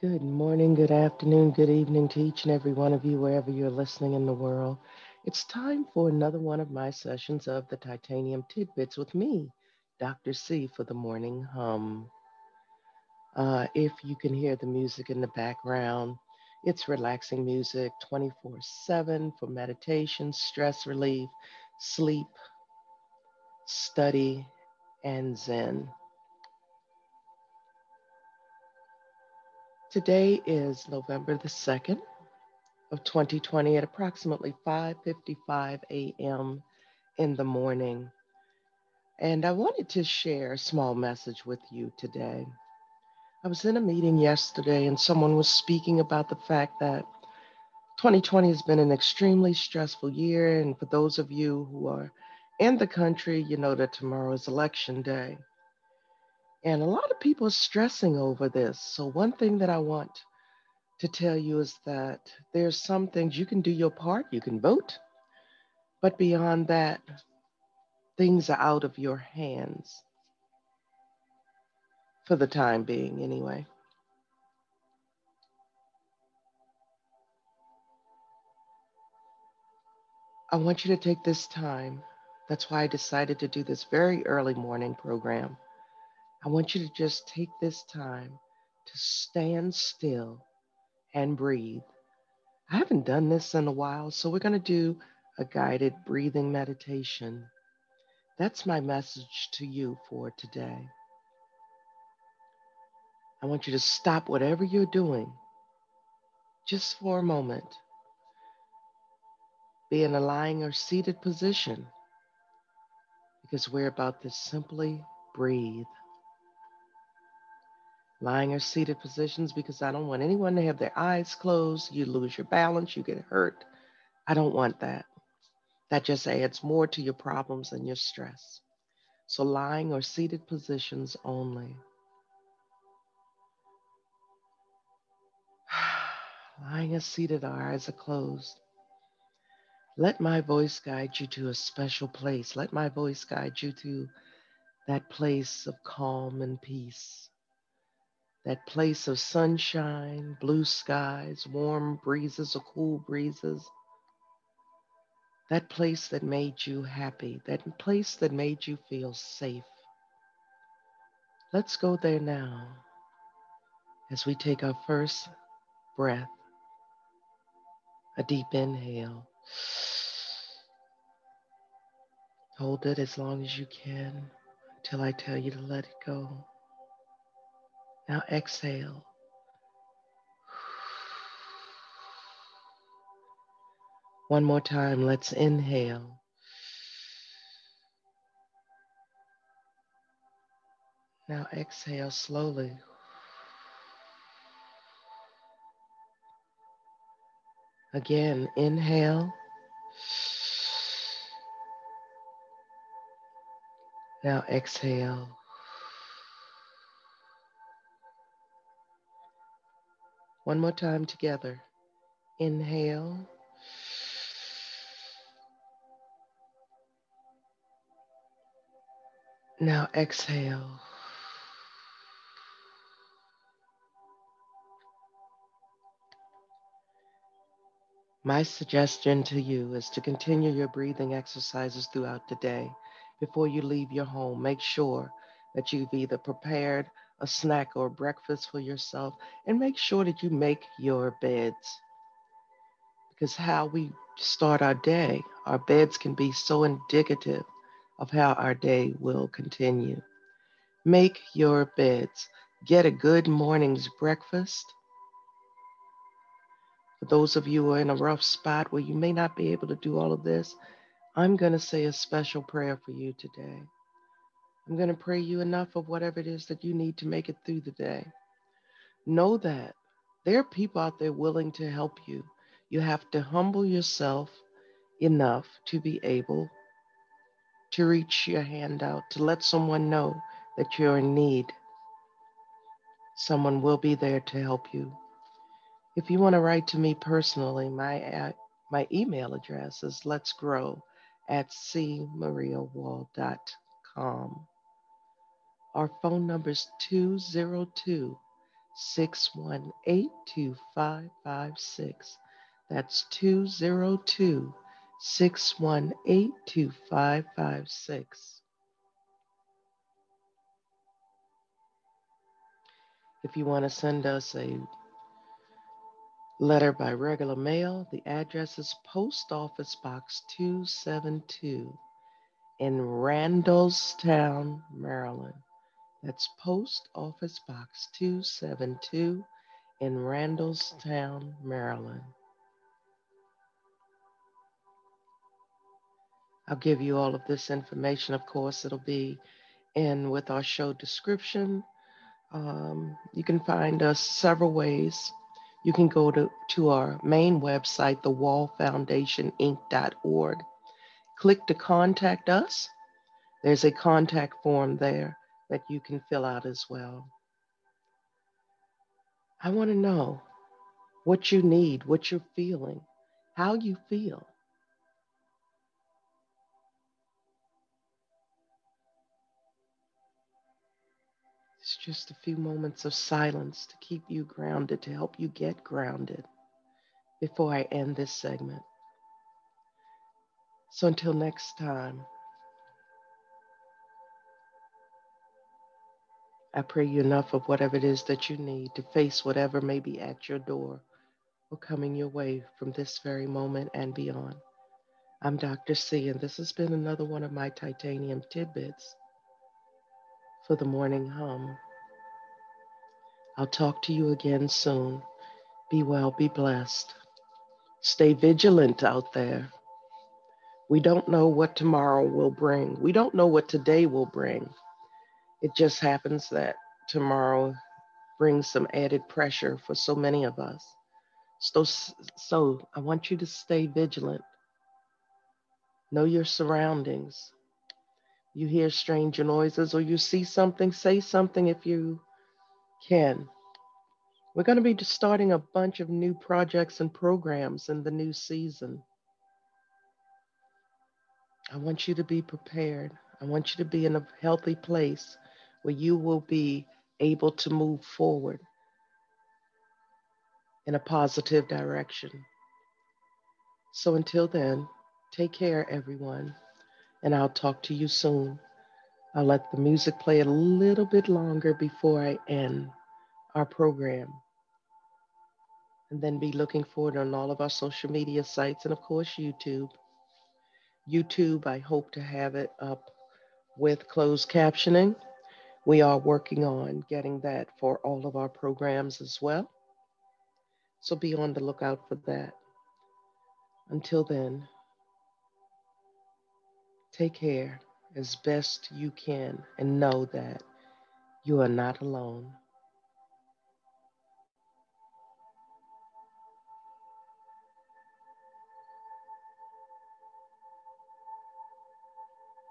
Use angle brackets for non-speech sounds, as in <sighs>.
Good morning, good afternoon, good evening to each and every one of you, wherever you're listening in the world. It's time for another one of my sessions of the Titanium Tidbits with me, Dr. C, for the morning hum. Uh, if you can hear the music in the background, it's relaxing music 24 7 for meditation, stress relief, sleep, study, and Zen. Today is November the 2nd of 2020 at approximately 5:55 a.m. in the morning. And I wanted to share a small message with you today. I was in a meeting yesterday and someone was speaking about the fact that 2020 has been an extremely stressful year and for those of you who are in the country, you know that tomorrow is election day. And a lot of people are stressing over this. So, one thing that I want to tell you is that there's some things you can do your part, you can vote, but beyond that, things are out of your hands for the time being, anyway. I want you to take this time. That's why I decided to do this very early morning program I want you to just take this time to stand still and breathe. I haven't done this in a while, so we're going to do a guided breathing meditation. That's my message to you for today. I want you to stop whatever you're doing just for a moment. Be in a lying or seated position because we're about to simply breathe lying or seated positions because I don't want anyone to have their eyes closed. You lose your balance, you get hurt. I don't want that. That just adds more to your problems and your stress. So, lying or seated positions only. <sighs> lying or seated, our eyes are closed. Let my voice guide you to a special place. Let my voice guide you to that place of calm and peace that place of sunshine, blue skies, warm breezes or cool breezes, that place that made you happy, that place that made you feel safe. Let's go there now as we take our first breath, a deep inhale. Hold it as long as you can until I tell you to let it go. Now exhale. One more time, let's inhale. Now exhale slowly. Again, inhale. Now exhale. One more time together. Inhale. Now exhale. My suggestion to you is to continue your breathing exercises throughout the day. Before you leave your home, make sure that you've either prepared a snack or breakfast for yourself, and make sure that you make your beds. Because how we start our day, our beds can be so indicative of how our day will continue. Make your beds. Get a good morning's breakfast. For those of you who are in a rough spot where you may not be able to do all of this, I'm going to say a special prayer for you today. I'm going to pray you enough of whatever it is that you need to make it through the day. Know that there are people out there willing to help you. You have to humble yourself enough to be able to reach your hand out, to let someone know that you're in need. Someone will be there to help you. If you want to write to me personally, my, uh, my email address is let's grow at cmariawall.com. Our phone number is 202 618 2556. That's 202 618 2556. If you want to send us a letter by regular mail, the address is Post Office Box 272 in Randallstown, Maryland. That's Post Office Box 272 in Randallstown, Maryland. I'll give you all of this information. Of course, it'll be in with our show description. Um, you can find us several ways. You can go to, to our main website, thewallfoundationinc.org. Click to contact us. There's a contact form there that you can fill out as well. I want to know what you need, what you're feeling, how you feel. It's just a few moments of silence to keep you grounded, to help you get grounded before I end this segment. So until next time. I pray you enough of whatever it is that you need to face whatever may be at your door or coming your way from this very moment and beyond. I'm Dr. C, and this has been another one of my titanium tidbits for the morning hum. I'll talk to you again soon. Be well, be blessed. Stay vigilant out there. We don't know what tomorrow will bring, we don't know what today will bring. It just happens that tomorrow brings some added pressure for so many of us. So, so I want you to stay vigilant. Know your surroundings. You hear strange noises or you see something, say something if you can. We're going to be starting a bunch of new projects and programs in the new season. I want you to be prepared. I want you to be in a healthy place where you will be able to move forward in a positive direction. So until then, take care, everyone, and I'll talk to you soon. I'll let the music play a little bit longer before I end our program. And then be looking forward on all of our social media sites and, of course, YouTube. YouTube, I hope to have it up with closed captioning we are working on getting that for all of our programs as well. So be on the lookout for that. Until then, take care as best you can and know that you are not alone.